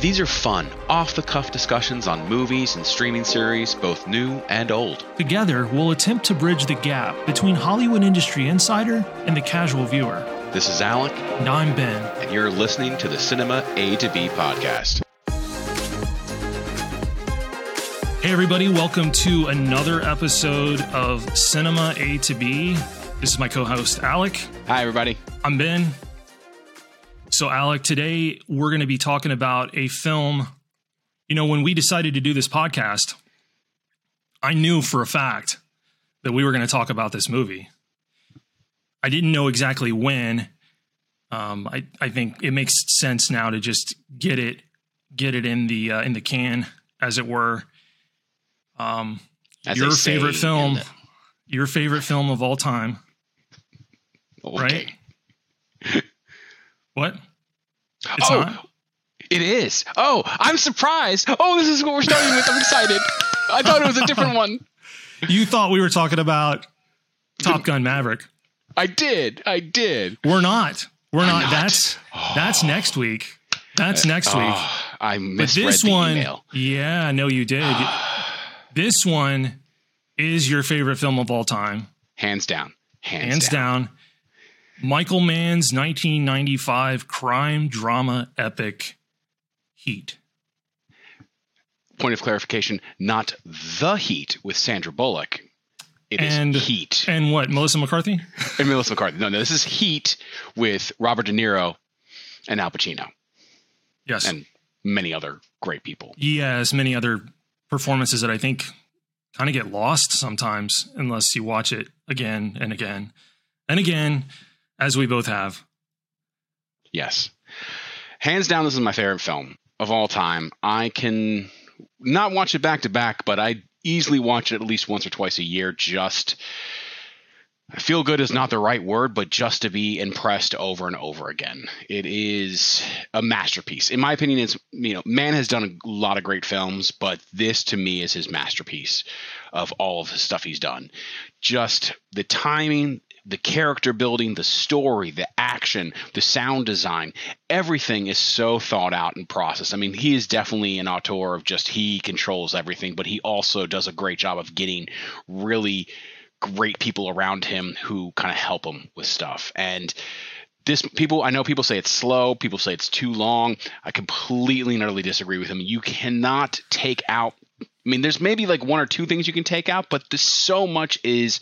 These are fun, off the cuff discussions on movies and streaming series, both new and old. Together, we'll attempt to bridge the gap between Hollywood industry insider and the casual viewer. This is Alec, And I'm Ben. and you're listening to the Cinema A to B podcast. Hey, everybody, welcome to another episode of Cinema A to B. This is my co host, Alec. Hi, everybody. I'm Ben. So, Alec, today we're going to be talking about a film. You know, when we decided to do this podcast, I knew for a fact that we were going to talk about this movie. I didn't know exactly when. Um, I, I think it makes sense now to just get it get it in the uh, in the can, as it were. Um, As your favorite film, the- your favorite film of all time, Okay. right? What? It's oh, not? it is. Oh, I'm surprised. Oh, this is what we're starting with. I'm excited. I thought it was a different one. You thought we were talking about Top Gun Maverick. I did. I did. We're not. We're not. not? That's that's next week. That's uh, next week. Oh, I But misread this the one, email. yeah, I know you did. this one is your favorite film of all time, Hands down. Hands, hands down. down. Michael Mann's 1995 crime drama epic, Heat. Point of clarification: not the Heat with Sandra Bullock. It is And- Heat And what? Melissa McCarthy? and Melissa McCarthy. No, no, this is Heat with Robert De Niro and Al Pacino Yes. and many other great people. Yes, many other performances that I think kind of get lost sometimes unless you watch it again and again and again, as we both have. Yes. Hands down, this is my favorite film of all time. I can not watch it back to back, but I easily watch it at least once or twice a year just. Feel good is not the right word, but just to be impressed over and over again. It is a masterpiece. In my opinion, it's you know, Mann has done a lot of great films, but this to me is his masterpiece of all of the stuff he's done. Just the timing, the character building, the story, the action, the sound design, everything is so thought out and processed. I mean, he is definitely an auteur of just he controls everything, but he also does a great job of getting really great people around him who kind of help him with stuff. And this people I know people say it's slow, people say it's too long. I completely and utterly disagree with him. You cannot take out I mean, there's maybe like one or two things you can take out, but there's so much is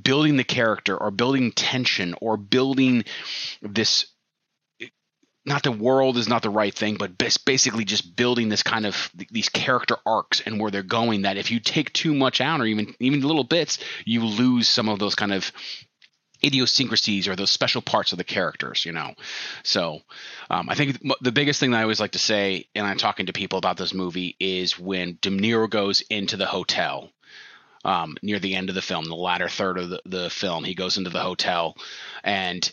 building the character or building tension or building this not the world is not the right thing but basically just building this kind of these character arcs and where they're going that if you take too much out or even even little bits you lose some of those kind of idiosyncrasies or those special parts of the characters you know? So um, i think the biggest thing that i always like to say and i'm talking to people about this movie is when de niro goes into the hotel um, near the end of the film, the latter third of the, the film. He goes into the hotel, and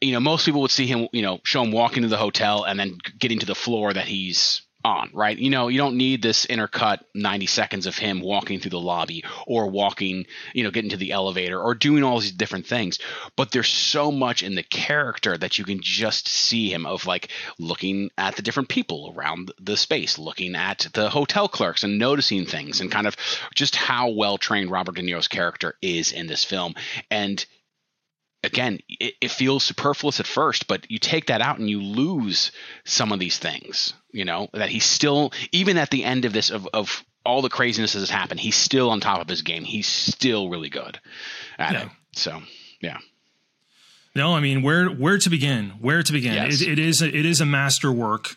you know most people would see him, you know, show him walking to the hotel and then getting to the floor that he's on, right? You know, you don't need this intercut 90 seconds of him walking through the lobby or walking, you know, getting to the elevator or doing all these different things. But there's so much in the character that you can just see him of like looking at the different people around the space, looking at the hotel clerks and noticing things and kind of just how well trained Robert De Niro's character is in this film. And again, it, it feels superfluous at first, but you take that out and you lose some of these things, you know, that he's still, even at the end of this, of, of all the craziness that has happened, he's still on top of his game. He's still really good at Yeah. it. So, yeah. No, I mean where where to begin? Where to begin? Yes. It, it is a, it is a masterwork.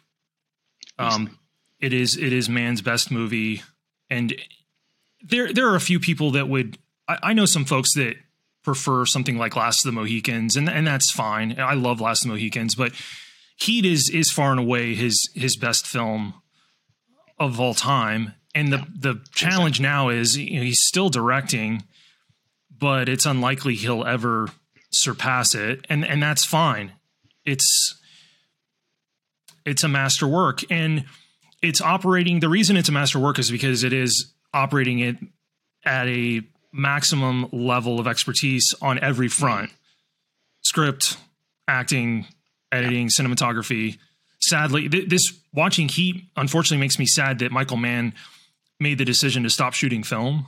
Um, it is it is Mann's best movie, and there there are a few people that would. I, I know some folks that prefer something like Last of the Mohicans, and and that's fine. I love Last of the Mohicans, but Heat is is far and away his his best film of all time. And the the challenge now is you know, he's still directing, but it's unlikely he'll ever surpass it, and and that's fine. It's it's a masterwork, and it's operating. The reason it's a masterwork is because it is operating it at a maximum level of expertise on every front: script, acting, editing, cinematography. sadly, th- this watching Heat unfortunately makes me sad that Michael Mann made the decision to stop shooting film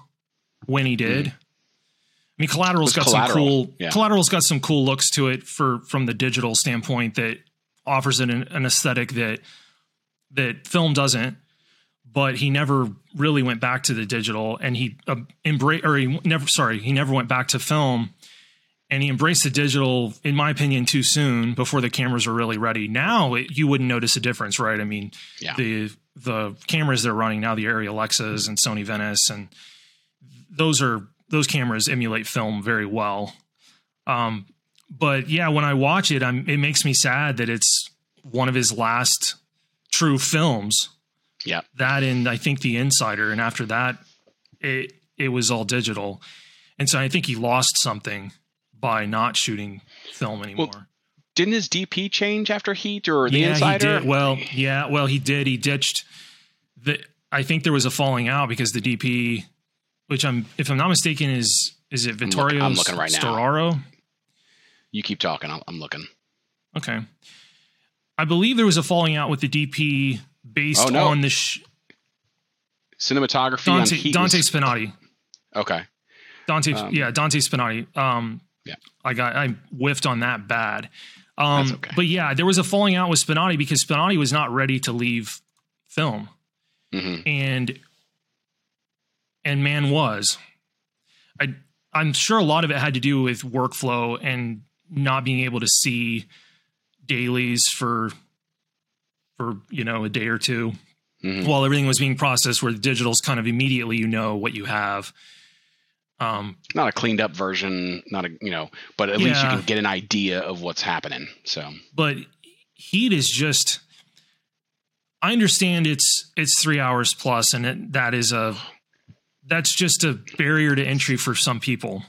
when he did. Mm. I mean, Collateral's got collateral. some cool. Yeah. Collateral's got some cool looks to it for from the digital standpoint that offers an, an aesthetic that that film doesn't. But he never really went back to the digital, and he uh, embraced, or he never. Sorry, he never went back to film, and he embraced the digital, in my opinion, too soon before the cameras were really ready. Now it, you wouldn't notice a difference, right? I mean, yeah. the the cameras they're running now, the Arri Alexas and Sony Venice, and those are those cameras emulate film very well. Um, but yeah, when I watch it, I'm, it makes me sad that it's one of his last true films. Yeah, that and I think The Insider, and after that, it it was all digital, and so I think he lost something by not shooting film anymore. Well, didn't his DP change after Heat or The yeah, Insider? He did. Well, yeah, well he did. He ditched the. I think there was a falling out because the DP, which I'm, if I'm not mistaken, is is it Vittorio I'm, look, I'm looking right Storaro? Now. You keep talking. I'm, I'm looking. Okay. I believe there was a falling out with the DP based oh, no. on the sh- cinematography. Dante, Dante was... Spinotti. Okay. Dante, um, yeah, Dante Spinotti. Um, yeah, I got I whiffed on that bad. Um, okay. But yeah, there was a falling out with Spinotti because Spinotti was not ready to leave film, mm-hmm. and and Mann was. I I'm sure a lot of it had to do with workflow and not being able to see dailies for for you know a day or 2 mm-hmm. while everything was being processed. Where the digital's kind of immediately you know what you have. Um, not a cleaned up version, not a you know, but at yeah. least you can get an idea of what's happening. So, but Heat is just. I understand it's it's three hours plus, and it, that is a that's just a barrier to entry for some people,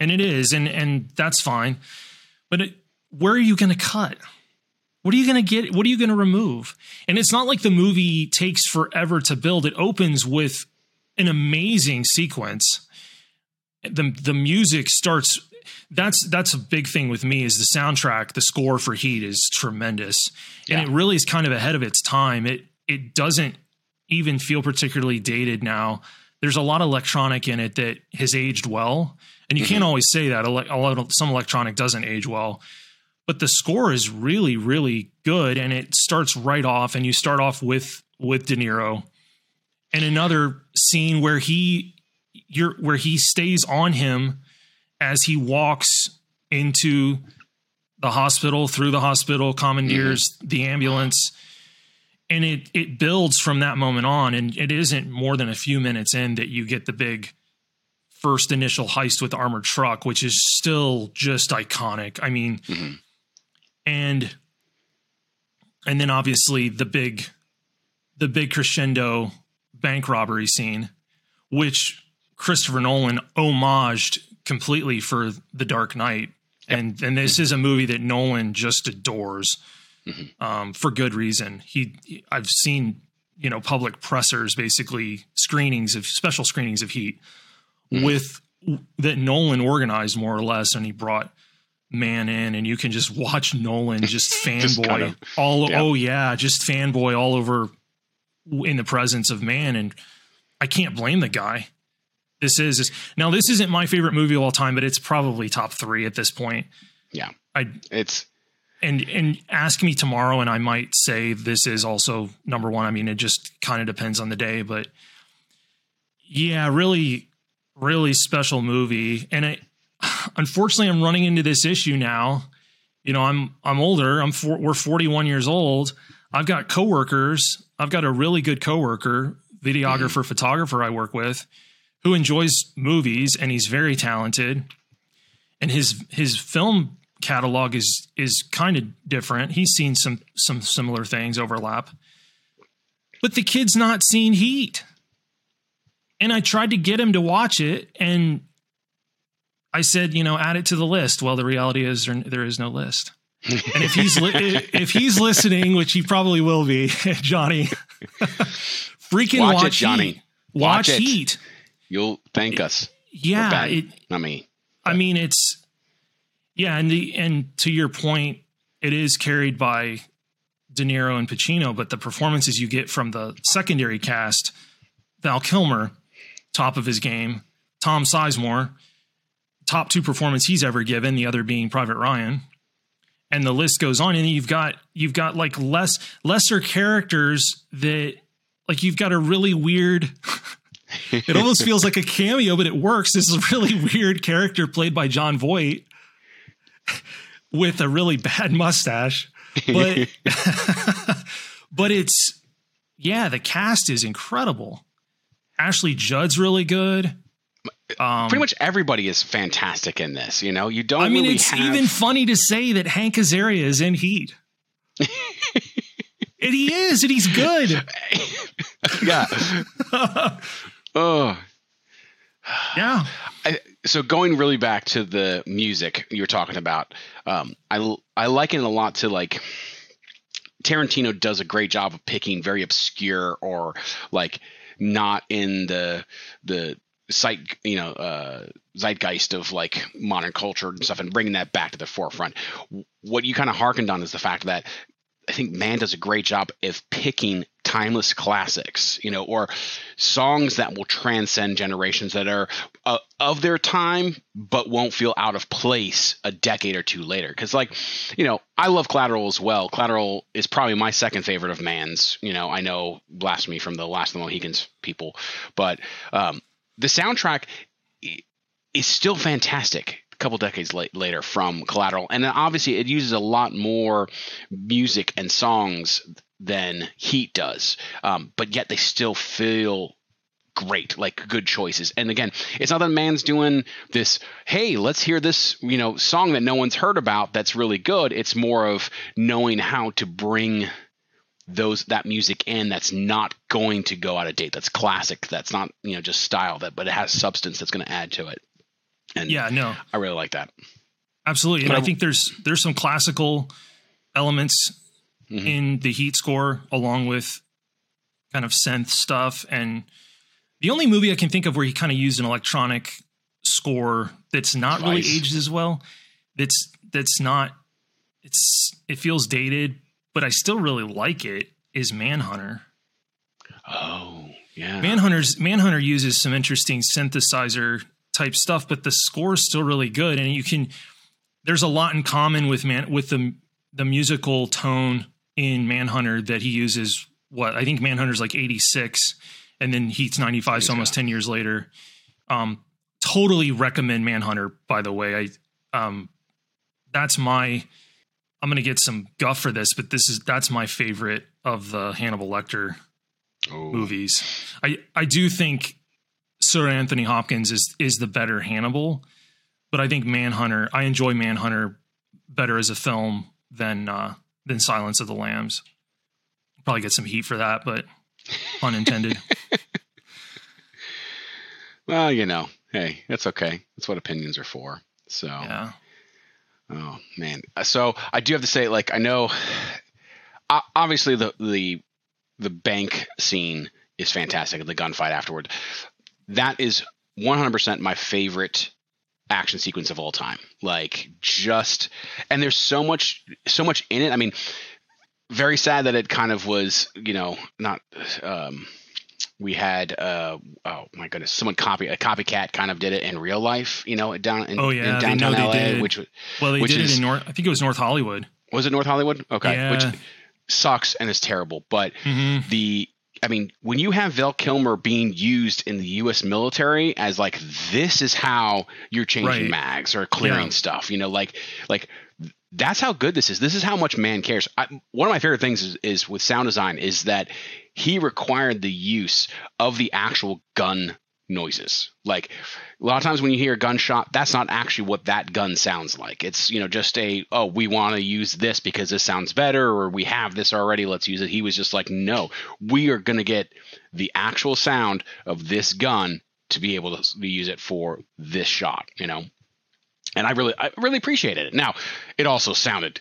and it is, and and that's fine. But it, where are you going to cut? What are you going to get? What are you going to remove? And it's not like the movie takes forever to build. It opens with an amazing sequence the the music starts that's that's a big thing with me is the soundtrack the score for heat is tremendous yeah. and it really is kind of ahead of its time it it doesn't even feel particularly dated now there's a lot of electronic in it that has aged well and you mm-hmm. can't always say that a lot of some electronic doesn't age well but the score is really really good and it starts right off and you start off with with De Niro and another scene where he you're where he stays on him as he walks into the hospital through the hospital commandeers mm-hmm. the ambulance and it it builds from that moment on and it isn't more than a few minutes in that you get the big first initial heist with the armored truck which is still just iconic i mean mm-hmm. And and then obviously the big the big crescendo bank robbery scene which Christopher Nolan homaged completely for The Dark Knight. Yep. And and this mm-hmm. is a movie that Nolan just adores mm-hmm. um, for good reason. He, I've seen you know public pressers, basically screenings of special screenings of Heat mm-hmm. with that Nolan organized more or less, and he brought Mann in, and you can just watch Nolan just fanboy just kind of, all. Yeah. Oh yeah, just fanboy all over in the presence of Mann and I can't blame the guy this is, is now this isn't my favorite movie of all time, but it's probably top three at this point. Yeah, I it's and and ask me tomorrow, and I might say this is also number one. I mean, it just kind of depends on the day, but yeah, really, really special movie. And it, unfortunately, I'm running into this issue now. You know, I'm I'm older. I'm for, we're 41 years old. I've got coworkers. I've got a really good coworker, videographer, mm. photographer I work with who enjoys movies and he's very talented and his his film catalog is is kind of different. He's seen some some similar things overlap. But the kid's not seen Heat. And I tried to get him to watch it and I said, you know, add it to the list. Well, the reality is there, there is no list. and if he's li- if he's listening, which he probably will be, Johnny, freaking watch, watch it, Johnny. Heat. Watch, watch Heat. You'll thank us. Yeah, it, not me. But. I mean, it's yeah, and the and to your point, it is carried by De Niro and Pacino, but the performances you get from the secondary cast, Val Kilmer, top of his game, Tom Sizemore, top two performance he's ever given, the other being Private Ryan. And the list goes on. And you've got you've got like less lesser characters that like you've got a really weird it almost feels like a cameo, but it works. This is a really weird character played by Jon Voight with a really bad mustache. But but it's yeah, the cast is incredible. Ashley Judd's really good. Um, Pretty much everybody is fantastic in this. You know, you don't. I mean, really it's have... even funny to say that Hank Azaria is in Heat. and he is, and he's good. yeah. oh. Yeah. I, so going really back to the music you were talking about, um, I I liken it a lot to like Tarantino does a great job of picking very obscure or like not in the the site you know uh, zeitgeist of like modern culture and stuff and bringing that back to the forefront. What you kind of harkened on is the fact that i think Mann does a great job of picking timeless classics you know or songs that will transcend generations that are uh, of their time but won't feel out of place a decade or two later. Because like you know i love collateral as well. Collateral is probably my second favorite of Mann's. You know i know blasphemy from the last of the mohicans people but um, the soundtrack is still fantastic a couple decades late, later from collateral. And obviously it uses a lot more music and songs than heat does. Um, but yet they still feel great like good choices. And again it's not that Mann's doing this hey let's hear this you know song that no one's heard about that's really good. It's more of knowing how to bring those that music in that's not going to go out of date. That's classic. That's not you know just style that but it has substance that's going to add to it. And yeah no. I really like that. Absolutely. And I, I, think there's there's some classical elements mm-hmm. in the heat score along with kind of synth stuff. And the only movie i can think of where he kind of used an electronic score that's not really aged as well that's that's not it's it feels dated but I still really like it, is Manhunter. Oh, yeah. Manhunter's Manhunter uses some interesting synthesizer type stuff, but the score is still really good. And you can there's a lot in common with Mann with the the musical tone in Manhunter that he uses what I think Manhunter's like 86 and then Heat's 95 so almost 10 years later. Um totally recommend Manhunter by the way. I um that's my I'm going to get some guff for this, but this is that's my favorite of the Hannibal Lecter oh. movies. I I do think Sir Anthony Hopkins is is the better Hannibal, but I think Manhunter. I enjoy Manhunter better as a film than uh, than Silence of the Lambs. Probably get some heat for that, but unintended. well, you know, hey, that's okay. That's what opinions are for. So yeah. Oh man. So I do have to say, like, I know, obviously the the the bank scene is fantastic, and the gunfight afterward. That is 100% my favorite action sequence of all time. Like, just and there's so much so much in it. I mean, very sad that it kind of was, you know, not. Um, we had uh, oh my goodness someone copy a copycat kind of did it in real life you know down in, oh, yeah, in downtown LA did. which well they which did is, it in North I think it was North Hollywood was it North Hollywood okay yeah. which sucks and is terrible but mm-hmm. the I mean, when you have Val Kilmer being used in the U.S. military as like this is how you're changing right. mags or clearing yeah. stuff, you know, like like that's how good this is. This is how much Mann cares. I, one of my favorite things is, is with sound design is that he required the use of the actual gun noises. Like a lot of times when you hear a gunshot, that's not actually what that gun sounds like. It's, you know, just a, oh, we want to use this because this sounds better or we have this already, let's use it. He was just like, no, we are going to get the actual sound of this gun to be able to use it for this shot, you know and I really, I really appreciated it. Now, it also sounded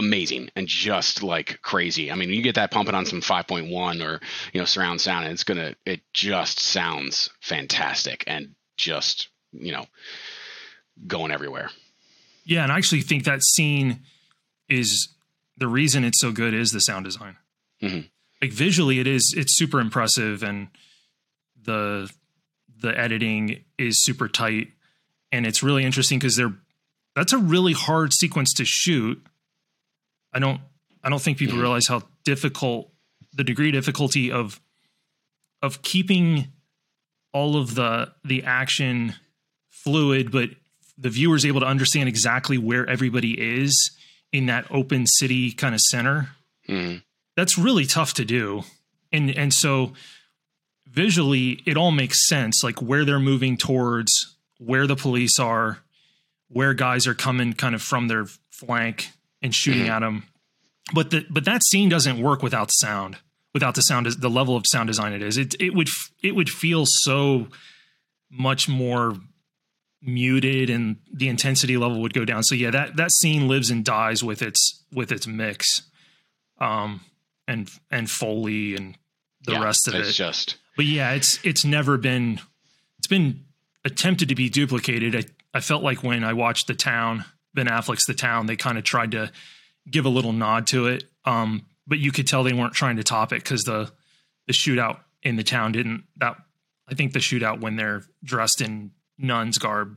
amazing and just like crazy. I mean, you get that pumping on some 5.1 or you know surround sound, and it's gonna, it just sounds fantastic and just you know going everywhere. Yeah, and I actually think that scene is the reason it's so good is the sound design. Mhm. Like visually, it is it's super impressive, and the the editing is super tight, and it's really interesting because they're that's a really hard sequence to shoot. I don't I don't think people realize how difficult the degree of difficulty of of keeping all of the the action fluid, but the viewer is able to understand exactly where everybody is in that open city kind of center. Mhm. That's really tough to do. And and so visually it all makes sense like where they're moving towards, where the police are, where guys are coming kind of from their flank and shooting Mhm. at them. But the but that scene doesn't work without sound. Without the sound the level of sound design it is. It it would it would feel so much more muted and the intensity level would go down. So yeah, that that scene lives and dies with its with its mix. Um and and Foley and the Yeah, rest of it's it. just But yeah, it's it's never been it's been attempted to be duplicated. I, I felt like when I watched The Town, Ben Affleck's The Town, they kind of tried to give a little nod to it. Um, but you could tell they weren't trying to top it because the the shootout in the town didn't that I think the shootout when they're dressed in nuns garb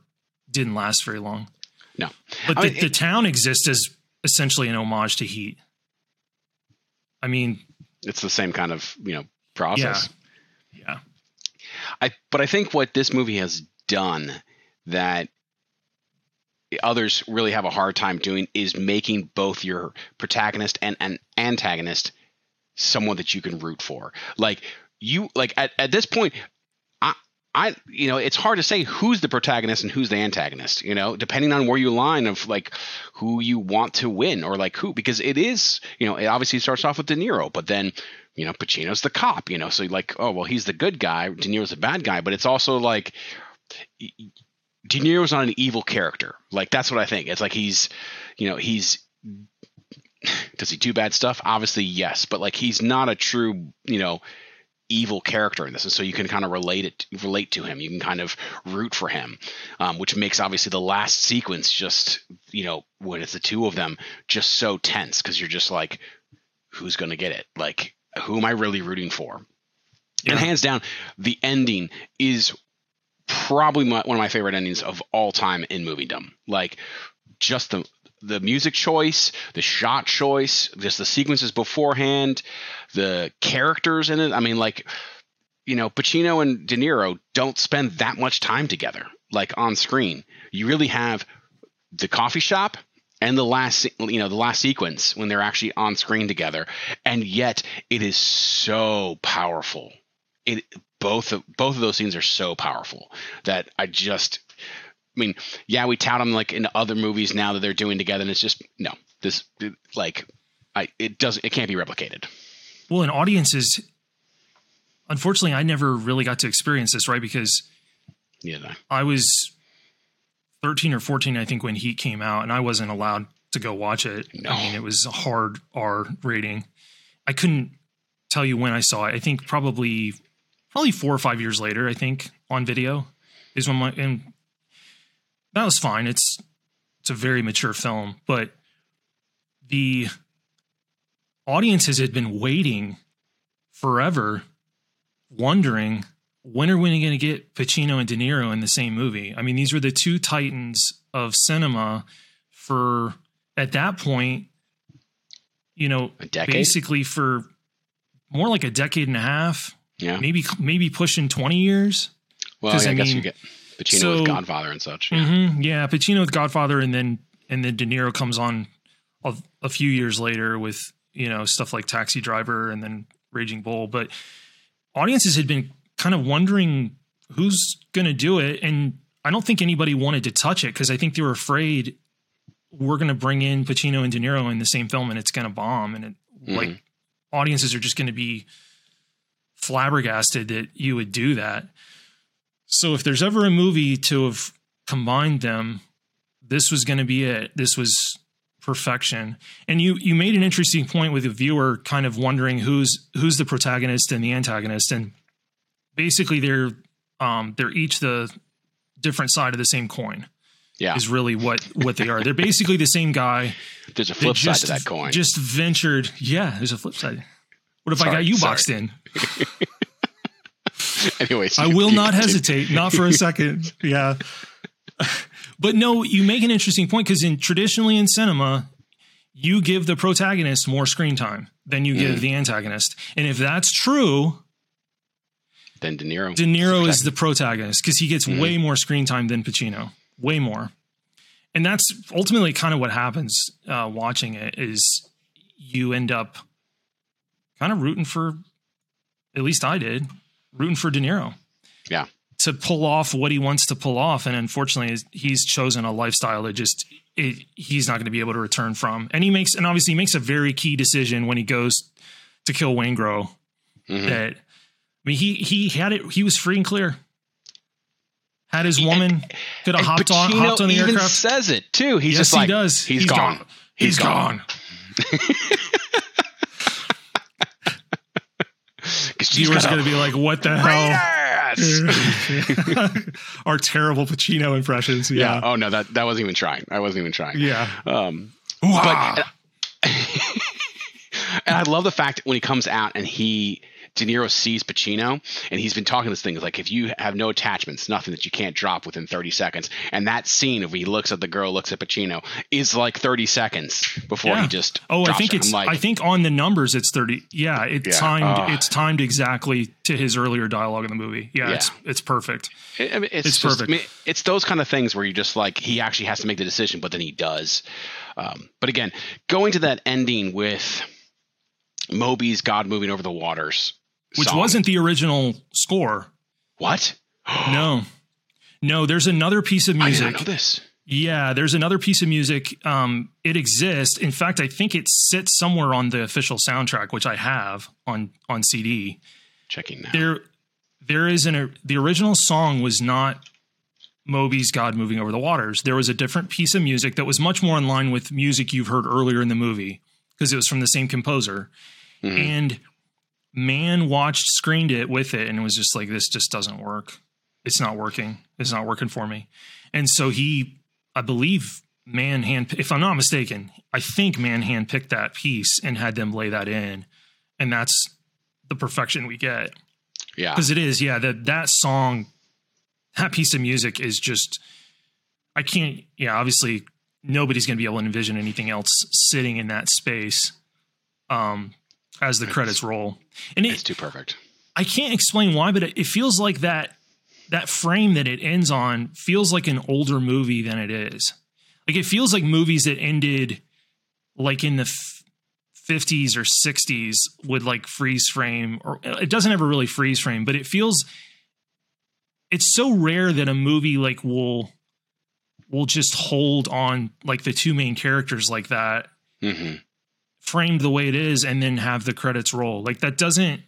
didn't last very long. No. But I the, mean, the it- town exists as essentially an homage to Heat. I mean, it's the same kind of you know process. yeah. I but I think what this movie has done that others really have a hard time doing is making both your protagonist and an antagonist someone that you can root for. Like you like at, at this point I I you know it's hard to say who's the protagonist and who's the antagonist, you know, depending on where you line of like who you want to win or like who because it is, you know, it obviously starts off with De Niro, but then you know, Pacino's the cop, you know, so like, oh well, he's the good guy, De Niro's the bad guy, but it's also like De Niro's not an evil character. Like that's what I think. It's like he's, you know, he's does he do bad stuff? Obviously, yes, but like he's not a true, you know, evil character in this, and so you can kind of relate it, relate to him. You can kind of root for him, um, which makes obviously the last sequence just, you know, when it's the two of them, just so tense because you're just like, who's gonna get it? Like, who am I really rooting for? Yeah. And hands down, the ending is probably my, one of my favorite endings of all time in moviedom. Like just the the music choice, the shot choice, just the sequences beforehand, the characters in it. I mean, like you know, Pacino and De Niro don't spend that much time together, like on screen. You really have the coffee shop and the last, you know, the last sequence when they're actually on screen together, and yet it is so powerful. It both of both of those scenes are so powerful that I just I mean, yeah, we tout them like in other movies now that they're doing together, and it's just no, this like I it does it can't be replicated. Well, and audiences, unfortunately, I never really got to experience this, right? Because Yeah. I was 13 or 14, I think, when Heat came out, and I wasn't allowed to go watch it. No. I mean, it was a hard R rating. I couldn't tell you when I saw it. I think probably probably four or five years later. I think on video is when my and that was fine. It's it's a very mature film, but the audiences had been waiting forever, wondering when are we going to get Pacino and De Niro in the same movie? I mean, these were the two titans of cinema for at that point, you know, A decade? basically for more like a decade and a half, Yeah. maybe maybe pushing 20 years. Well, yeah, I, I guess you mean, get Pacino so- with Godfather and such. Yeah. hmm Yeah, Pacino with Godfather, and then and then De Niro comes on a, a few years later with you know stuff like Taxi Driver and then Raging Bull. But audiences had been kind of wondering who's going to do it, and I don't think anybody wanted to touch it because I think they were afraid we're going to bring in Pacino and De Niro in the same film and it's going to bomb, and it, like audiences are just going to be flabbergasted that you would do that. So if there's ever a movie to have combined them, this was going to be it. This was perfection. And you you made an interesting point with the viewer kind of wondering who's who's the protagonist and the antagonist and basically they're um they're each the different side of the same coin. Yeah. is really what what they are. They're basically the same guy. There's a flip side to that coin. Just ventured. Yeah, there's a flip side. What if I got you sorry. boxed in? Anyways, I will not continue. hesitate, not for a second. Yeah. But no, you make an interesting point because in traditionally in cinema, you give the protagonist more screen time than you Mm. give the antagonist. And if that's true, Then De Niro. De Niro is the protagonist because he gets Mhm. way more screen time than Pacino, way more. And that's ultimately kind of what happens uh, watching it is you end up kind of rooting for, at least I did, rooting for De Niro. Yeah. To pull off what he wants to pull off. And unfortunately, he's chosen a lifestyle that just, it, he's not going to be able to return from. And he makes, and obviously he makes a very key decision when he goes to kill Waingro Mhm. that I mean he he had it he was free and clear. Had his woman could have hopped on hopped on the even aircraft. says it too. He's yes, just like he does. he's gone. He's gone. Because she's Viewers are got going to be like, "What the hell?" Our terrible Pacino impressions. yeah. Yeah, Oh no, that that wasn't even trying. I wasn't even trying. yeah. Um, Wah. and I love the fact when he comes out and he De Niro sees Pacino and he's been talking this thing like if you have no attachments, nothing that you can't drop within 30 seconds. And that scene of he looks at the girl, looks at Pacino is like 30 seconds before Yeah. he just Oh, I think her. it's. I'm like, I think on the numbers it's thirty. Yeah, it's Yeah. timed. Ah. It's timed exactly to his earlier dialogue in the movie. Yeah, Yeah. it's it's perfect. I mean, it's, It's just, perfect. I mean, it's those kind of things where you just like he actually has to make the decision, but then he does. Um, but again, going to that ending with Moby's God moving over the waters, Which song. wasn't the original score. what? No, no. There's another piece of I music. not know this. Yeah, there's another piece of music. Um, it exists. In fact, I think it sits somewhere on the official soundtrack, which I have on on CD. Checking now. There, there is an the original song was not Moby's God moving over the waters. There was a different piece of music that was much more in line with music you've heard earlier in the movie because it was from the same composer. Mhm. And Mann watched screened it with it and it was just like this just doesn't work. It's not working. It's not working for me. And so he I believe Mann hand if I'm not mistaken, I think Mann hand picked that piece and had them lay that in. And that's the perfection we get yeah. because it is yeah that that song that piece of music is just i can't yeah obviously nobody's going to be able to envision anything else sitting in that space um as the credits roll. And It's too perfect. i can't explain why but it, it feels like that that frame that it ends on feels like an older movie than it is. Like it feels like movies that ended like in the f- 50s or 60s would like freeze frame or it doesn't ever really freeze frame but it feels it's so rare that a movie like will will just hold on like the two main characters like that hmm framed the way it is and then have the credits roll. Like that doesn't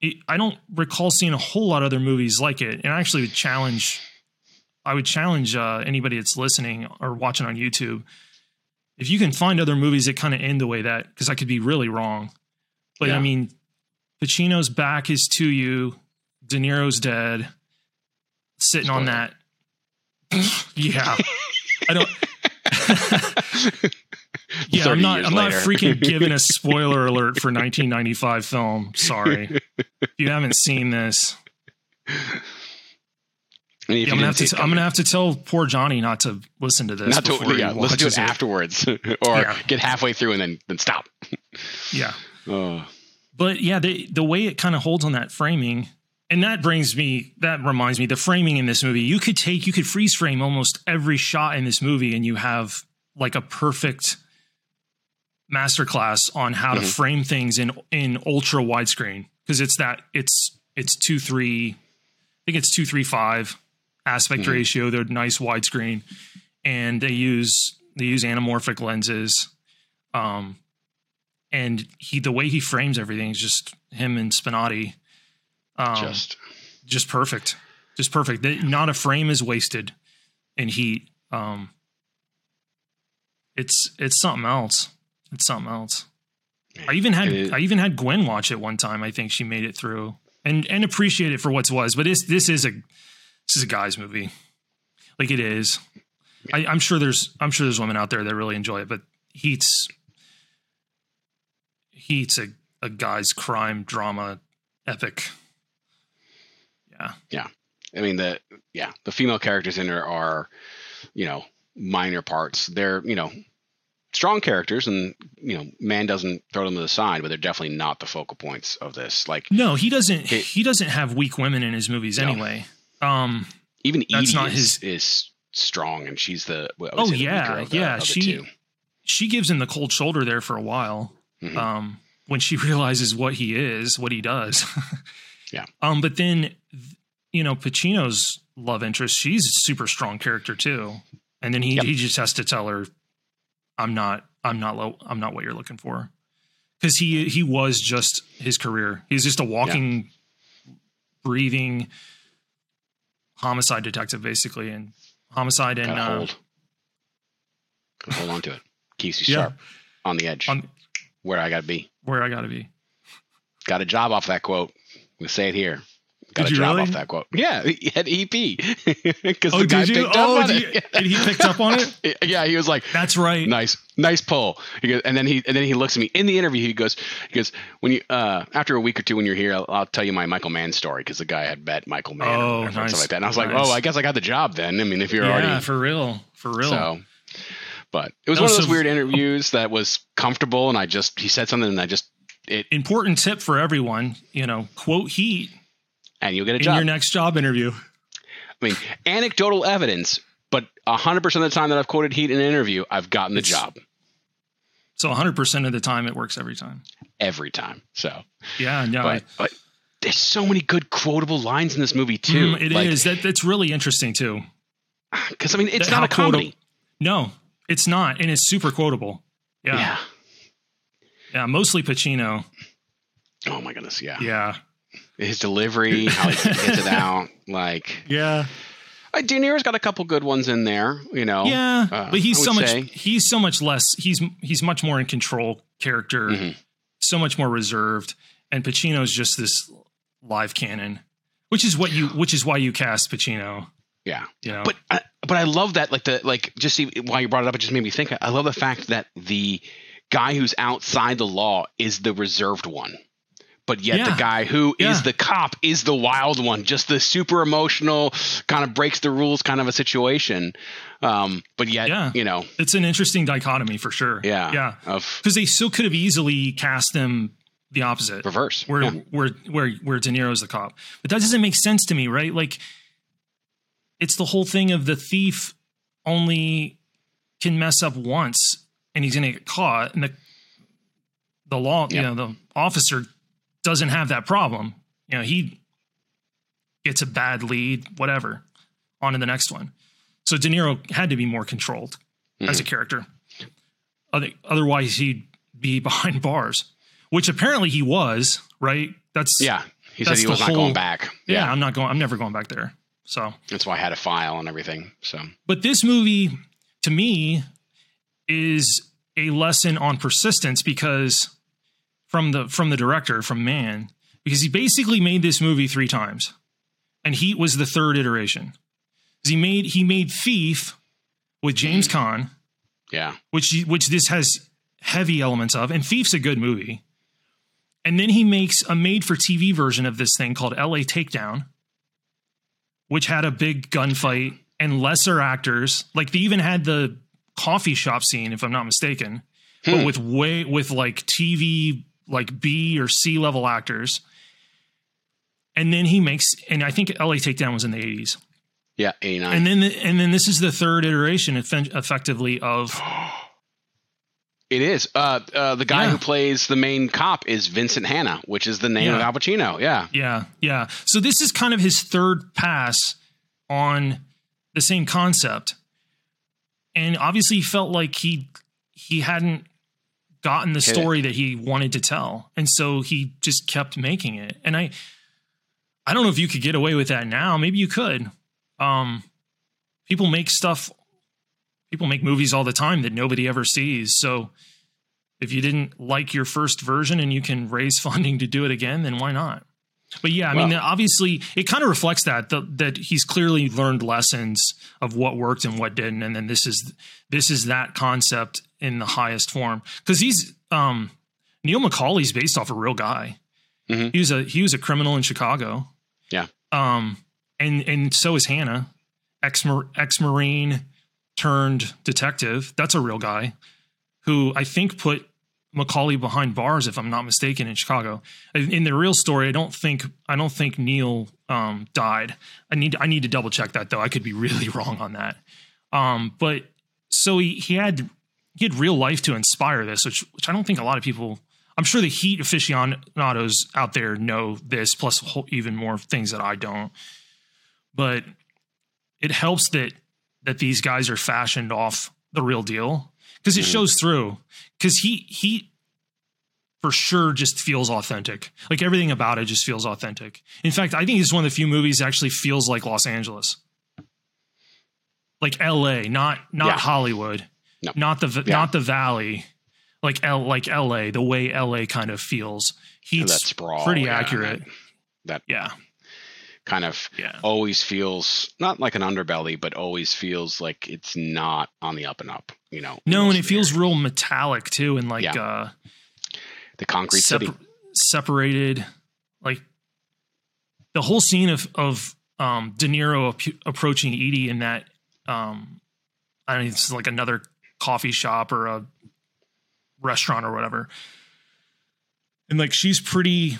it, i don't recall seeing a whole lot of other movies like it. And i actually would challenge i would challenge uh, anybody that's listening or watching on youtube. If you can find other movies that kind of end the way that because i could be really wrong. But i mean pacino's back is to you. De niro's dead. Sitting on that. Yeah. I don't yeah, I'm not. I'm not freaking giving a spoiler alert for 1995 film. Sorry, if you haven't seen this, yeah, I'm gonna have to. it I'm gonna have to tell poor Johnny not to listen to this. not before to yeah, listen to watches it afterwards, or Yeah. get halfway through and then then stop. Yeah, Oh, but yeah, the the way it kind of holds on that framing, and that brings me. That reminds me, the framing in this movie. You could take, you could freeze frame almost every shot in this movie, and you have like a perfect masterclass on how to Mhm. frame things in in ultra widescreen because it's that it's it's two three I think it's two three five aspect Mhm. ratio. They're nice widescreen, and they use they use anamorphic lenses. Um, and he the way he frames everything is just him and Spinotti. um, just just perfect, just perfect. They- Not a frame is wasted in heat. Um, it's it's something else. It's something else. I even had It I even had Gwen watch it one time. I think she made it through and and appreciate it for what it was. But this this is a this is a guy's movie. Like it is. I, I'm sure there's I'm sure there's women out there that really enjoy it, but Heat's Heat's a, a guy's crime drama epic. Yeah. Yeah. I mean the yeah the female characters in there are you know minor parts. They're you know strong characters, and you know Mann doesn't throw them to the side, but they're definitely not the focal points of this. Like No, he doesn't It- he doesn't have weak women in his movies No. anyway. Um even That's Eady not is, his- is strong, and she's the Oh, yeah, the- yeah, she- she gives him the cold shoulder there for a while. Mhm. Um when she realizes what he is, what he does. Yeah. Um but then you know Pacino's love interest, she's a super strong character too. And then he Yep. he just has to tell her I'm not I'm not low I'm not what you're looking for. Cuz he he was just his career. He's just a walking breathing homicide detective basically and homicide and Gotta uh, hold, gotta hold on to it. Keeps you Yeah. sharp on the edge, on where I gotta be. where I got to be. Got a job off that quote. I'm gonna say it here. Got Did a you job really? off that quote. Yeah, had EP because Oh, the guy did you? picked Oh, up on did it. you- and he picked up on it? yeah, he was like, That's right. nice, nice pull. He goes, and then he and then he looks at me in the interview. He goes, he goes, when you uh, after a week or two when you're here, I'll, I'll tell you my Michael Mann story because the guy had bet Michael Mann Oh, or whatever, nice. something like that. And I was like, oh, I guess I got the job then. I mean, if you're yeah, already for real, for real. so. But it was No, one of those so- weird interviews that was comfortable, and I just he said something, and I just it, Important tip for everyone, you know, quote heat and you'll get a job. in your next job interview. I mean, anecdotal evidence, but hundred percent of the time that I've quoted Heat in an interview, I've gotten the It's- job So 100% of the time it works every time. every time. So, Yeah, no. but, but there's so many good quotable lines in this movie too. Mm, it is. That that's really interesting too. because I mean, it's That- not a comedy. No, it's not and it's super quotable. Yeah. yeah. Yeah, mostly Pacino. Oh my goodness. Yeah. Yeah. His delivery, how he gets it out, like Yeah. uh, De Niro's got a couple good ones in there. You know. Yeah, uh, but he's so much say. he's so much less he's he's much more in control character, Mhm. so much more reserved and Pacino's just this live cannon, which is what you which is why you cast Pacino, Yeah. you know. But I, but I love that like the like just see why you brought it up it just made me think I love the fact that the guy who's outside the law is the reserved one. But yet the guy who is Yeah. the cop is the wild one, just the super emotional kind of breaks the rules kind of a situation. Um, but yet, Yeah. you know, it's an interesting dichotomy for sure. yeah, Yeah. of Because they still could have easily cast them the opposite. reverse. where yeah. where where where De Niro's the cop. But that doesn't make sense to me, right? Like it's the whole thing of the thief only can mess up once and he's gonna get caught and the the law, you know, the officer doesn't have that problem. You know, he gets a bad lead, whatever, on to the next one. So De Niro had to be more controlled as a Mm-hmm. character. Other- Otherwise, he'd be behind bars, which apparently he was. Right? That's Yeah. He said he was not going back. yeah. I'm not going. I'm never going back there. So, That's why I had a file and everything. So but this movie to me is a lesson on persistence because from the from the director from Mann because he basically made this movie three times, and Heat was the third iteration. He made he made Thief with James Caan. yeah. which which this has heavy elements of, and Thief's a good movie. And then he makes a made-for-TV version of this thing called L.A. Takedown, which had a big gunfight and lesser actors. Like they even had the coffee shop scene, if I'm not mistaken, but Hmm. with way with like TV like B or C level actors. And then he makes, and I think L.A. Takedown was in the 80s. Yeah. 89. And then, and then this is the third iteration, effectively, of It is. Uh, uh, the guy Yeah. who plays the main cop is Vincent Hanna, which is the name Yeah. of Al Pacino. Yeah. Yeah, yeah. So this is kind of his third pass on the same concept. And obviously he felt like he he hadn't gotten the Hit story that he wanted to tell. And so he just kept making it. And I I don't know if you could get away with that now. Maybe you could. Um people make stuff people make movies all the time that nobody ever sees. So if you didn't like your first version and you can raise funding to do it again, then why not? But yeah, I mean, obviously, it kind of reflects that the, that he's clearly learned lessons of what worked and what didn't, and then this is this is that concept in the highest form because he's um, Neil McCauley's based off a real guy. Mhm. He was a he was a criminal in Chicago. Yeah. Um, and and so is Hanna, ex ex marine turned detective. That's a real guy who I think put McCauley behind bars, if I'm not mistaken, in Chicago. In in the real story, I don't think I don't think Neil um, died. I need I need to double check that though. I could be really wrong on that. Um, but so he he had he had real life to inspire this, which which I don't think a lot of people. I'm sure the Heat aficionados out there know this, plus whole, even more things that I don't. But it helps that that these guys are fashioned off the real deal because it Mhm. shows through. Because he he for sure just feels authentic. Like everything about it just feels authentic. In fact, I think it's one of the few movies that actually feels like Los Angeles. Like LA, not not Yeah. Hollywood. No. Not the Yeah. not the valley. Like L like LA, the way LA kind of feels. that sprawl. pretty yeah, accurate. that- yeah. kind of Yeah. always feels not like an underbelly, but always feels like it's not on the up and up. You know. No, and it feels area. real metallic too, and like Yeah. uh the concrete separ- city. separated. Like the whole scene of of um, De Niro ap- approaching Eady in that um, I know, it's like another coffee shop or a restaurant or whatever, and like she's pretty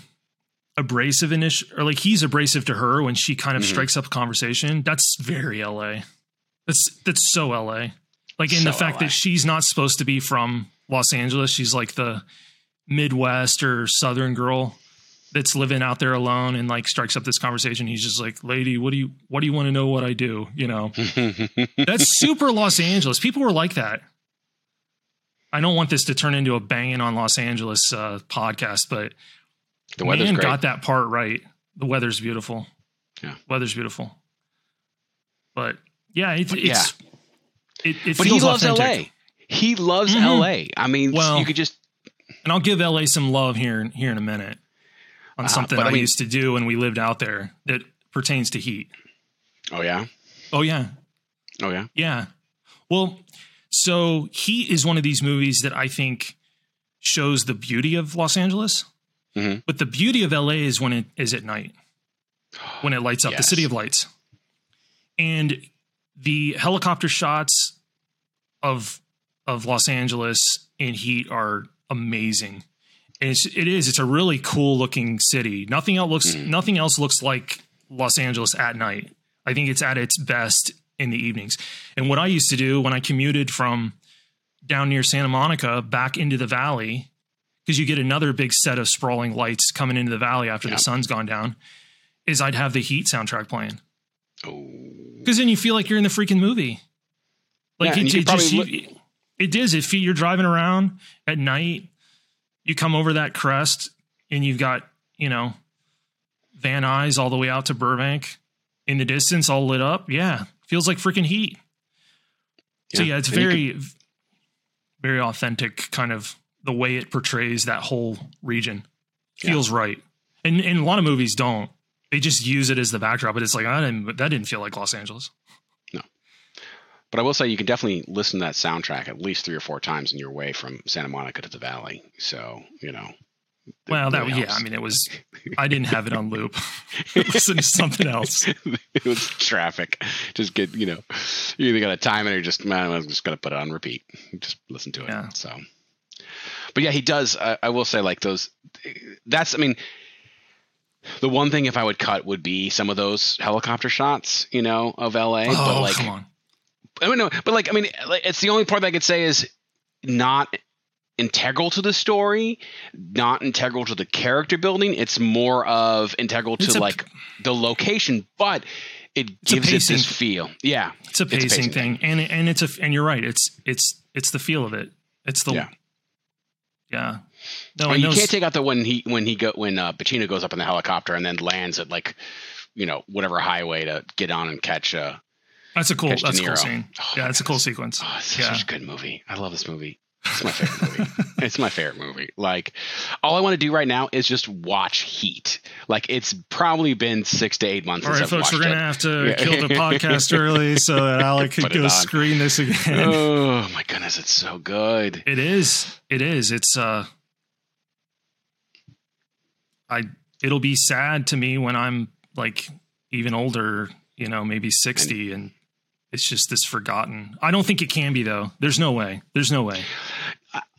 abrasive in or like he's abrasive to her when she kind of Mhm. strikes up a conversation. That's very LA. That's that's so LA. Like in the fact LA. that she's not supposed to be from Los Angeles. She's like the Midwest or Southern girl that's living out there alone and like strikes up this conversation. He's just like, lady, what do you what do you want to know what I do? You know? That's super Los Angeles. People were like that. I don't want this to turn into a banging on Los Angeles uh, podcast, but the weather's man great. got that part right. The weather's beautiful. Yeah. weather's beautiful. But yeah, it, But it's it, it but he loves authentic. LA. He loves Mhm. LA. I mean, Well, you could just And I'll give LA some love here here in a minute on Uh, something I, I mean- used to do when we lived out there that pertains to heat. Oh yeah. Oh yeah, Oh yeah. yeah. Well, so Heat is one of these movies that I think shows the beauty of Los Angeles. Mhm. But the beauty of LA is when it is at night, when it lights up, the city of lights. And the helicopter shots of of Los Angeles in Heat are amazing. And it's, it is. It's a really cool looking city. Nothing else looks. Mhm. Nothing else looks like Los Angeles at night. I think it's at its best in the evenings. And what I used to do when I commuted from down near Santa Monica back into the valley, because you get another big set of sprawling lights coming into the valley after Yeah. the sun's gone down, is I'd have the Heat soundtrack playing Oh. because then you feel like you're in the freaking movie. Like Yeah, it, you it just probably you, it is. If you're driving around at night, you come over that crest and you've got you know Van Nuys all the way out to Burbank in the distance, all lit up. Yeah, feels like freaking heat. So yeah, it's And very very authentic, kind of the way it portrays that whole region. Yeah. Feels right, and and a lot of movies don't. They just use it as the backdrop, but it's like I didn't. That didn't feel like Los Angeles. But I will say you can definitely listen to that soundtrack at least three or four times in your way from Santa Monica to the Valley. So you know. Well, that really yeah. I mean, it was. I didn't have it on loop. Listen to something else. it was traffic. Just get you know, you either got to time it or just man, I'm just gonna put it on repeat. Just listen to it. Yeah. So, but yeah, he does. I, I will say like those. That's I mean, the one thing if I would cut would be some of those helicopter shots, you know, of L.A. oh, but like, come on. I mean, no, but like, I mean, like, it's the only part that I could say is not integral to the story, not integral to the character building. It's more of integral to a- like the location, but it gives it this pacing- feel. Yeah, It's a it's a pacing, pacing thing, and and it's a and you're right. It's it's it's the feel of it. It's the Yeah. yeah. No, you can't take out the when he when he go when uh, Pacino goes up in the helicopter and then lands at like you know whatever highway to get on and catch. Uh, that's a cool catch that's a cool scene. Oh, yeah, it's a cool sequence. oh, it's Yeah. such a good movie. I love this movie. It's my favorite movie. it's my favorite movie. Like, all I want to do right now is just watch Heat. Like, it's probably been six to eight months. All right, folks, we're gonna it. have to Yeah. kill the podcast early so that Alec can go screen this again. Oh my goodness, it's so good. It is. It is. It's uh I it'll be sad to me when I'm like even older, you know, maybe 60 and it's just this forgotten. I don't think it can be though. There's no way. There's no way.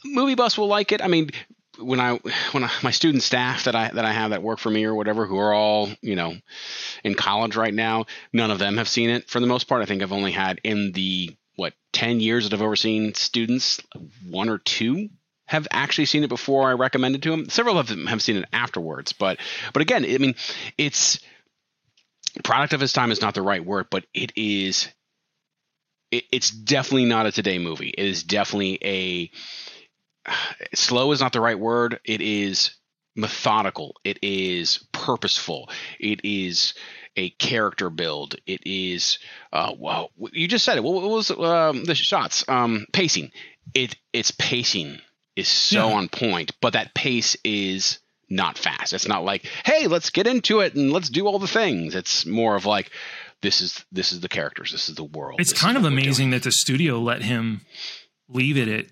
movie bus will like it. I mean, when I when I, my student staff that I that I have that work for me or whatever, who are all you know in college right now, none of them have seen it for the most part. I think I've only had in the what ten years that I've overseen students, one or two have actually seen it before I recommended to them. Several of them have seen it afterwards, but but again, I mean, it's product of its time is not the right word, but it is. It, it's definitely not a today movie. It is definitely a slow is not the right word. It is methodical. It is purposeful. It is a character build. It is uh, wow. You just said it. What, what was um, the shots? Um, pacing. It its pacing is so Yeah. on point, but that pace is not fast. It's not like, hey, let's get into it and let's do all the things. It's more of like, this is this is the characters. This is the world. It's kind of amazing that the studio let him leave it at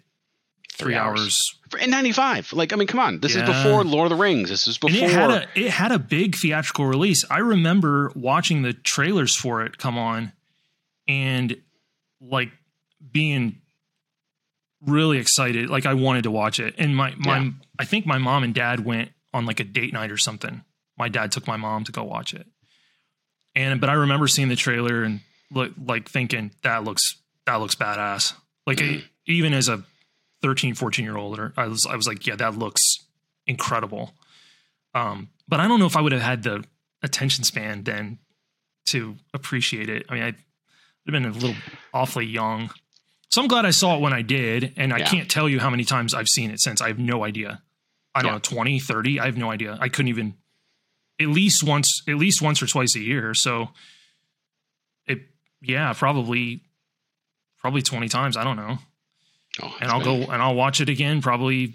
3 Three hours. hours. in '95. Like, I mean, come on. This Yeah. is before Lord of the Rings. This is And before. it had a it had a big theatrical release. I remember watching the trailers for it come on and like being really excited. Like I wanted to watch it. And my my Yeah. I think my mom and dad went on like a date night or something. My dad took my mom to go watch it. And but I remember seeing the trailer and look like thinking that looks that looks badass. Like Mhm. even as a 13, 14 year old, I was I was like, yeah, that looks incredible. Um, but I don't know if I would have had the attention span then to appreciate it. I mean, I'd have been a little awfully young. So I'm glad I saw it when I did. And I Yeah. can't tell you how many times I've seen it since. I have no idea. I don't Yeah. know, 20, 30. I have no idea. I couldn't even at least once, at least once or twice a year. So it, yeah, probably, probably 20 times. I don't know. Oh, And I'll man. go and I'll watch it again probably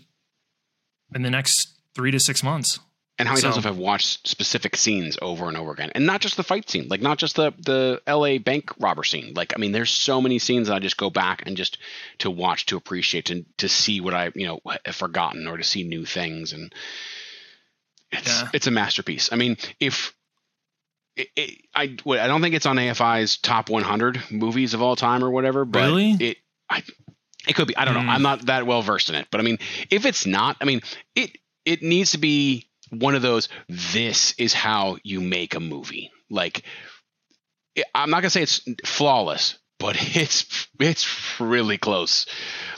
in the next three to six months. And how many times have I watched specific scenes over and over again, and not just the fight scene, like not just the the L.A. bank robber scene. Like, I mean, there's so many scenes that I just go back and just to watch, to appreciate, to to see what I you know have forgotten, or to see new things, and it's Yeah. it's a masterpiece. I mean, if it, it, I I don't think it's on AFI's top 100 movies of all time or whatever, but Really? it I it could be. I don't Hmm. know. I'm not that well versed in it, but I mean, if it's not, I mean, it it needs to be one of those. This is how you make a movie. Like, I'm not gonna say it's flawless, but it's it's really close.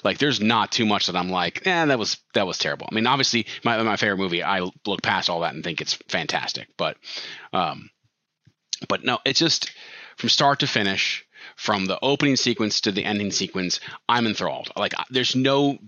Like, there's not too much that I'm like, eh, that was that was terrible. I mean, obviously, my my favorite movie, I look past all that and think it's fantastic, but um, but no, it's just from start to finish, from the opening sequence to the ending sequence, I'm enthralled. Like there's no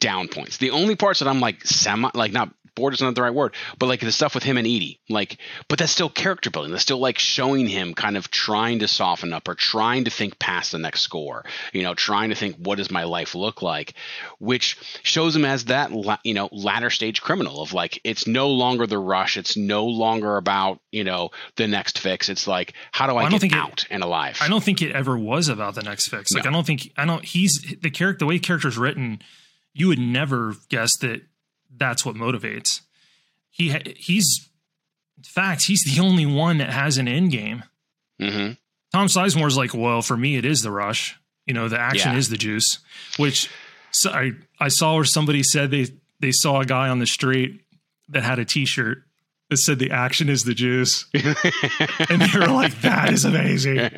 down points. The only parts that I'm like semi like not bored is not the right word, but like the stuff with him and Eady, like but that's still character building. That's still like showing him kind of trying to soften up or trying to think past the next score. You know, trying to think what does my life look like, which shows him as that la- you know latter stage criminal of like it's no longer the rush. It's no longer about you know the next fix. It's like how do I, Well, I don't get think it- out and alive? I don't think it ever was about the next fix. Like No. I don't think I don't. He's the character. The way character's written, you would never guess that that's what motivates. He ha- he's in fact he's the only one that has an end game. hmm Tom Sizemore's like, well, for me it is the rush. You know, the action Yeah. is the juice. Which so I I saw where somebody said they they saw a guy on the street that had a T-shirt that said the action is the juice, and they were like, that is amazing.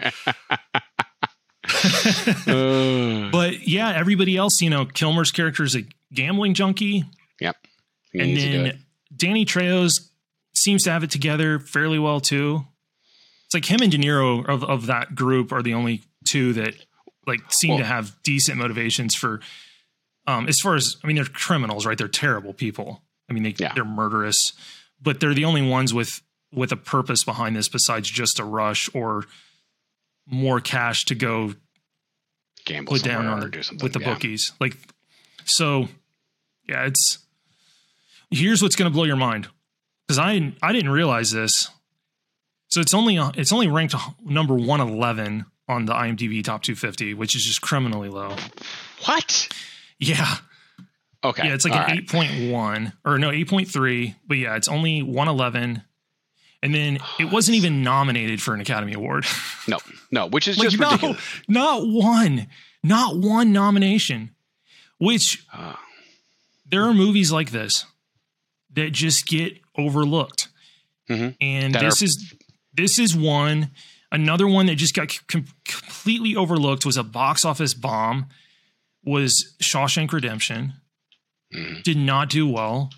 But yeah, everybody else, you know, Kilmer's character is a gambling junkie, he and needs to do it. then Danny Trejo's seems to have it together fairly well too. It's like him and De Niro of of that group are the only two that like seem Well- to have decent motivations for. Um, as far as I mean, they're criminals, right? They're terrible people. I mean, they Yeah. they're murderous, but they're the only ones with with a purpose behind this besides just a rush or more cash to go gamble put down on the, do something with the yeah. bookies. Like So, yeah, it's here's what's going to blow your mind because I didn't, I didn't realize this. So it's only it's only ranked number one eleven on the IMDb top 250, which is just criminally low. What? Yeah. Okay. Yeah, it's like All an right. eight point one or no eight point three, but yeah, it's only one eleven, and then it wasn't even nominated for an Academy Award. No, no, which is like just no, ridiculous. not one, not one nomination. Which Uh, there are movies like this that just get overlooked, Mhm. and That this are- is this is one. Another one that just got com- completely overlooked was a box office bomb. Was Shawshank Redemption? mhm. did not do well.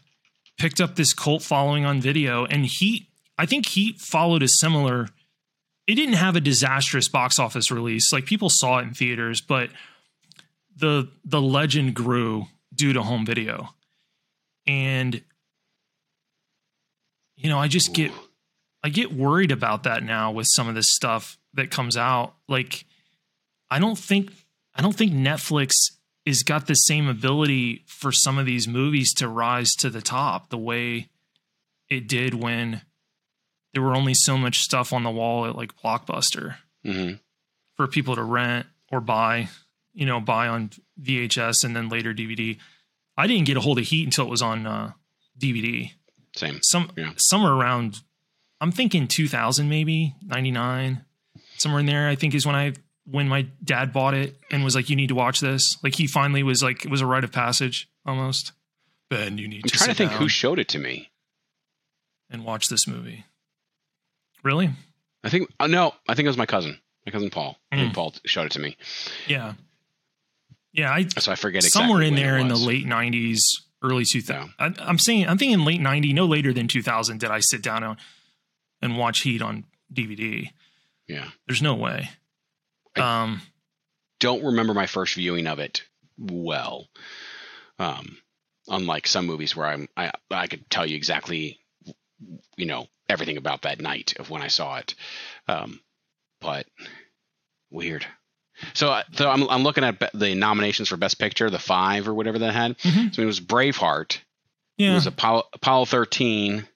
Picked up this cult following on video, and he I think he followed a similar. It didn't have a disastrous box office release. Like people saw it in theaters, but the the legend grew due to home video, and you know I just get Ooh. I get worried about that now with some of this stuff that comes out. Like I don't think I don't think Netflix is got the same ability for some of these movies to rise to the top the way it did when there were only so much stuff on the wall at like Blockbuster Mhm. for people to rent or buy, you know, buy on VHS and then later DVD. I didn't get a hold of Heat until it was on uh, DVD. Same. Some Yeah. somewhere around I'm thinking 2000 maybe, 99. Somewhere in there I think is when I when my dad bought it and was like you need to watch this. Like he finally was like it was a rite of passage almost. Ben, you need I'm to trying to think who showed it to me. and watch this movie. Really? I think uh, no, I think it was my cousin, my cousin Paul. Mm. Paul showed it to me, Yeah. Yeah, I so I forget exactly somewhere in there in the late 90s, early 2000s. I, I'm saying I'm thinking late 90, no later than 2000 did I sit down and, and watch Heat on DVD. Yeah, There's no way. I- Um don't remember my first viewing of it well. Um, unlike some movies where I'm, I I could tell you exactly, you know, everything about that night of when I saw it. Um, but weird. So, so I'm I'm looking at the nominations for Best Picture, the five or whatever that had. mhm. So it was Braveheart. It was Apollo, Apollo 13.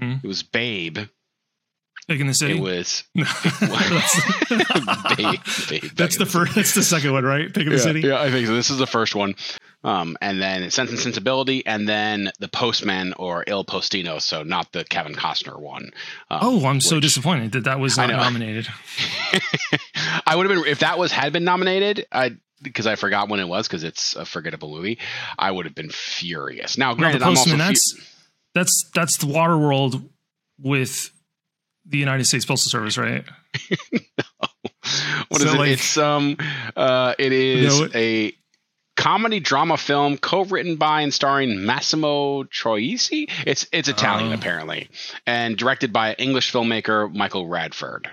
Mhm. It was Babe. Pig in the City. It was that's, Babe. Babe that's the first that's the second one, right? Pig in the City. Yeah, I think so. This is the first one. Um, and then Sense and Sensibility, and then The Postman or Il Postino, so not the Kevin Costner one. Um, Oh, I'm so disappointed that that was not nominated. I would have been if that was had been nominated. I because I forgot when it was because it's a forgettable movie. I would have been furious. Now, No, granted, I'm also Postman, fu- that's that's that's the Waterworld with the United States Postal Service, right? no. what is So, it? like- it's um, uh, it is No, it- a comedy drama film co-written by and starring Massimo Troisi. It's it's Italian Oh. apparently, and directed by English filmmaker Michael Radford.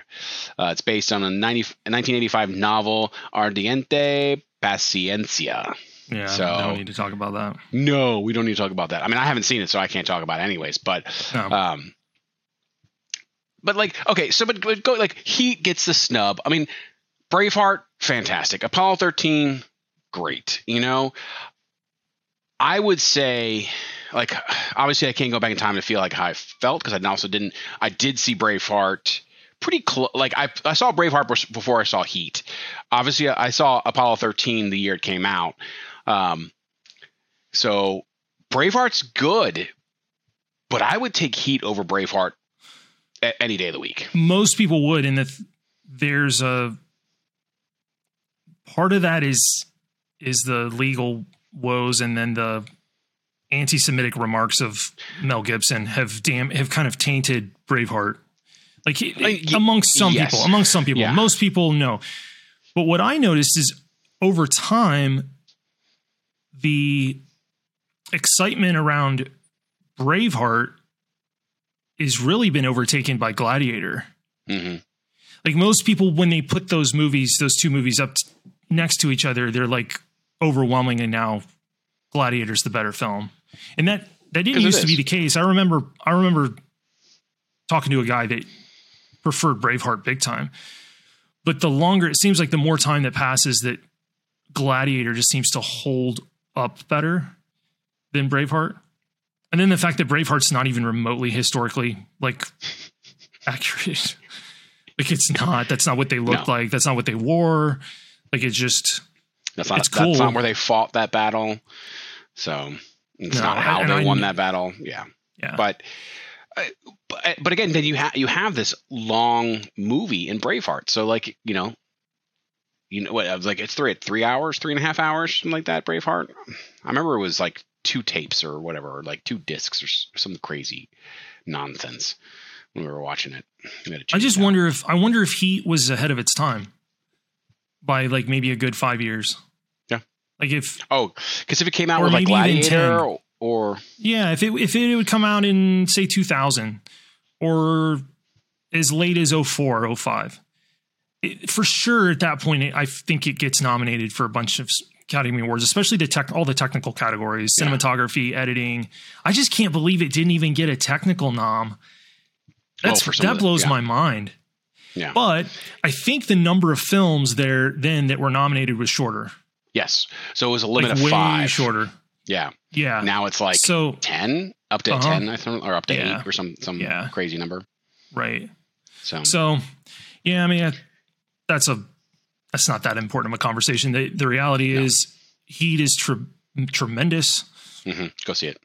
Uh, it's based on a 90, 1985 novel Ardiente Paciencia. Yeah, So- no need to talk about that. No, we don't need to talk about that. I mean, I haven't seen it, so I can't talk about it anyways. But No. um, but like, okay, so but, but go like Heat gets the snub. I mean, Braveheart, fantastic. Apollo thirteen, great. You know, I would say, like, obviously, I can't go back in time to feel like how I felt because I also didn't. I did see Braveheart pretty close. Like, I I saw Braveheart before I saw Heat. Obviously, I saw Apollo thirteen the year it came out. Um, so Braveheart's good, but I would take Heat over Braveheart a- any day of the week. Most people would, and there's a part of that is is the legal woes, and then the anti-Semitic remarks of Mel Gibson have damn have kind of tainted Braveheart. Like he, I amongst some yes. people, amongst some people, Yeah. most people know. But what I noticed is over time, the excitement around Braveheart is really been overtaken by Gladiator. hmm Like most people, when they put those movies, those two movies up t- next to each other, they're like overwhelmingly now Gladiator's the better film, and that that didn't used to be the case. I remember I remember talking to a guy that preferred Braveheart big time, but the longer it seems like the more time that passes, that Gladiator just seems to hold up better than Braveheart. And then the fact that Braveheart's not even remotely historically like accurate. like it's not. That's not what they looked No. like. That's not what they wore. Like it's just That's not It's that's cool. not where they fought that battle. So it's No, not how they I won kn- that battle. Yeah. yeah. But uh, but, but again, then you have you have this long movie in Braveheart. So like you know, you know what? I was like, it's three three hours, three and a half hours, something like that. Braveheart. I remember it was like two tapes or whatever, or like two discs or some crazy nonsense when we were watching it. We I just it wonder if I wonder if Heat was ahead of its time by like maybe a good five years. Like if Oh, because if it came out with like Gladiator 10. or, or yeah, if it if it would come out in say 2000 or as late as 04, 05. It, for sure at that point I think it gets nominated for a bunch of Academy Awards, especially the tech all the technical categories, Yeah. cinematography, editing. I just can't believe it didn't even get a technical nom. That's for some of that blows yeah. my mind. yeah, But I think the number of films there then that were nominated was shorter, yes. So it was a limit like of way five. shorter. Yeah. Yeah. Now it's like so ten, up to Uh-huh. ten, I think, or up to Yeah. eight, or some some Yeah. crazy number. right. So, So yeah, I mean that's a that's not that important of a conversation. The the reality No. is Heat is tre- tremendous. mhm, go see it.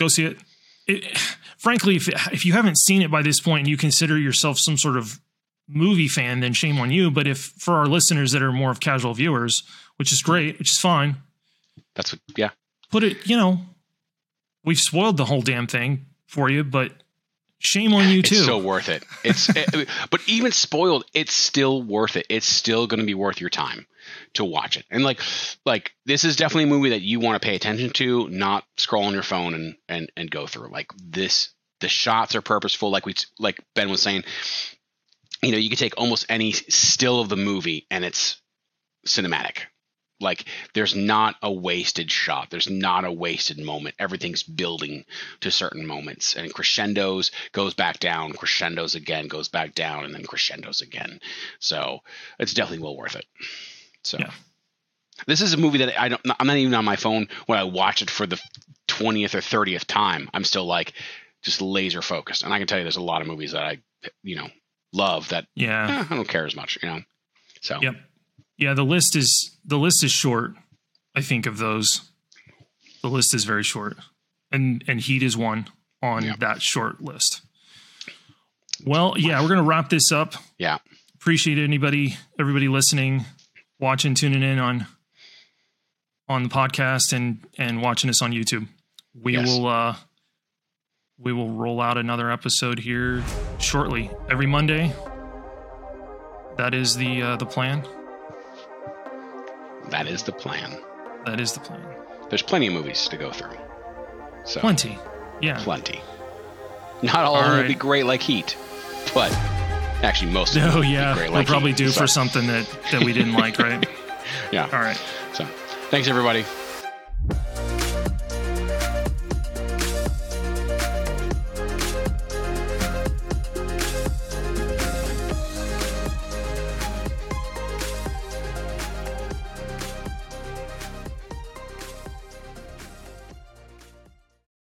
Go see it. it. Frankly, if if you haven't seen it by this point and you consider yourself some sort of movie fan, then shame on you. But if for our listeners that are more of casual viewers, which is great, which is fine, That's what. Yeah. put it, you know, we've spoiled the whole damn thing for you, but shame on you too. It's so worth it. It's it- eh, but even spoiled, it's still worth it. It's still going to be worth your time to watch it. And like like this is definitely a movie that you want to pay attention to, not scroll on your phone and and and go through. Like this the shots are purposeful like we like Ben was saying. You know, you could take almost any still of the movie and it's cinematic. Like there's not a wasted shot. There's not a wasted moment. Everything's building to certain moments and crescendos goes back down, crescendos again, goes back down, and then crescendos again. So it's definitely well worth it. So Yeah. this is a movie that I don't. I'm not even on my phone when I watch it for the twentieth or thirtieth time. I'm still like just laser focused, and I can tell you there's a lot of movies that I you know love that yeah. eh, I don't care as much. You know. So Yep. Yeah, the list is the list is short. I think of those. The list is very short. And and Heat is one on Yeah. that short list. Well, yeah, we're gonna wrap this up. yeah, Appreciate anybody, everybody listening, watching, tuning in on on the podcast and and watching us on YouTube. We Yes. will uh we will roll out another episode here shortly. Every Monday. That is the uh, the plan. That is the plan. That is the plan. There's plenty of movies to go through. So Plenty. Yeah. plenty. Not all, All of them will right. be great like Heat, but actually most of them Oh yeah. like probably Heat. due So, for something that that we didn't like, right? Yeah. All right. So thanks everybody.